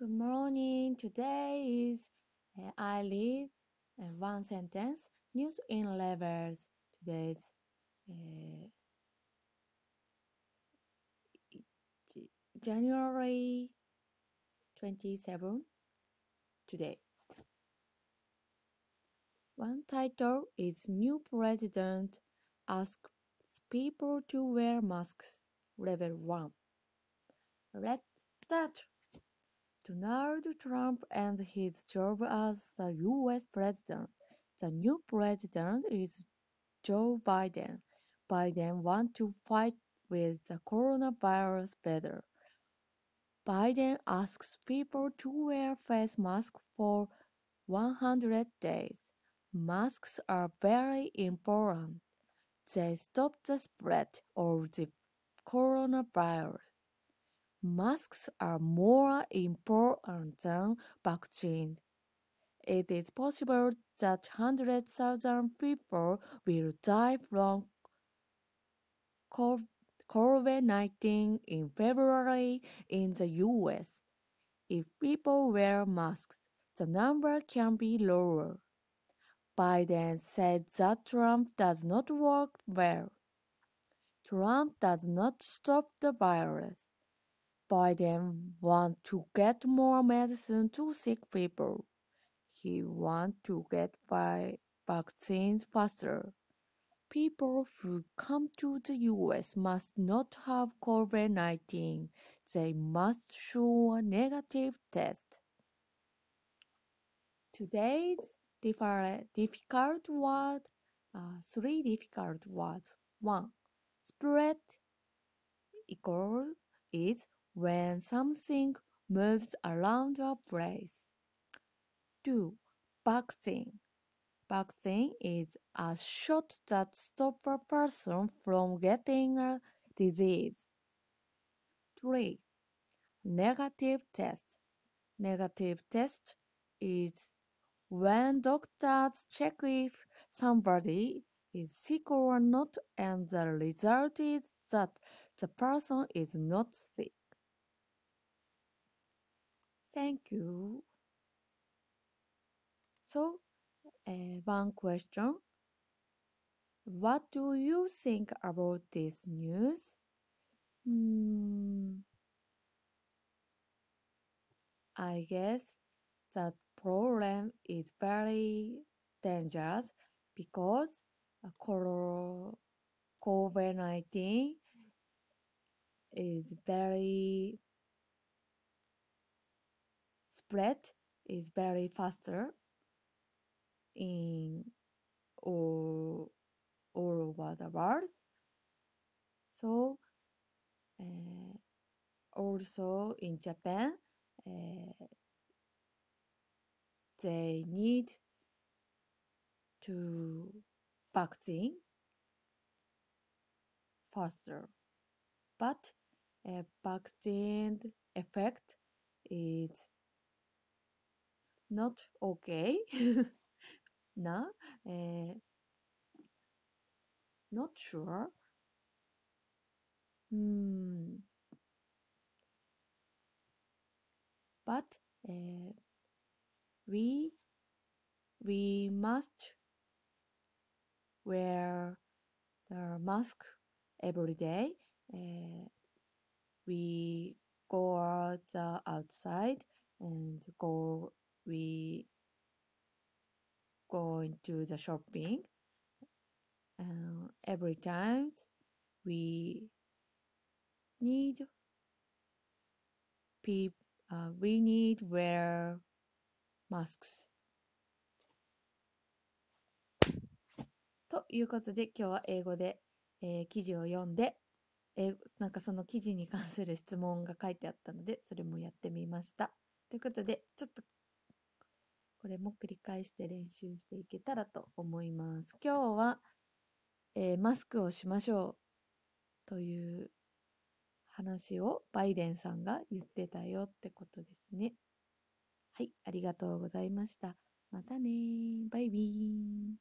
Good morning. Today is uh, I read uh, one sentence. News in levels. Today's uh, January 27. Today. One title is New President asks people to wear masks. Level 1. Let's start. Donald Trump and his job as the US president. The new president is Joe Biden. Biden wants to fight with the coronavirus better. Biden asks people to wear face masks for 100 days. Masks are very important. They stop the spread of the coronavirus. Masks are more important than vaccines. It is possible that 100,000 people will die from COVID 19 in February in the US. If people wear masks, the number can be lower. Biden said that Trump does not work well. Trump does not stop the virus. Biden wants to get more medicine to sick people. He wants to get vaccines faster. People who come to the US must not have COVID 19. They must show a negative test. Today's difficult word, uh, three difficult words. One, spread equal is when something moves around a place. 2. Boxing. Boxing is a shot that stops a person from getting a disease. 3. Negative test. Negative test is when doctors check if somebody is sick or not and the result is that the person is not sick. Thank you. So, uh, one question. What do you think about this news? Hmm, I guess that problem is very dangerous because COVID-19 is very spread is very faster in all, all over the world. So uh, also in Japan, uh, they need to vaccine faster. But a vaccine effect is not okay. no, uh, not sure. Hmm. But uh, we we must wear the mask every day. Uh, we go out uh, outside and go we go into the shopping uh, every time we need peop, uh, we need wear masks. ということで今日は英語で、えー、記事を読んで、えー、なんかその記事に関する質問が書いてあったのでそれもやってみました。ということでちょっとこれも繰り返して練習していけたらと思います。今日は、えー、マスクをしましょうという話をバイデンさんが言ってたよってことですね。はいありがとうございました。またねバイビー。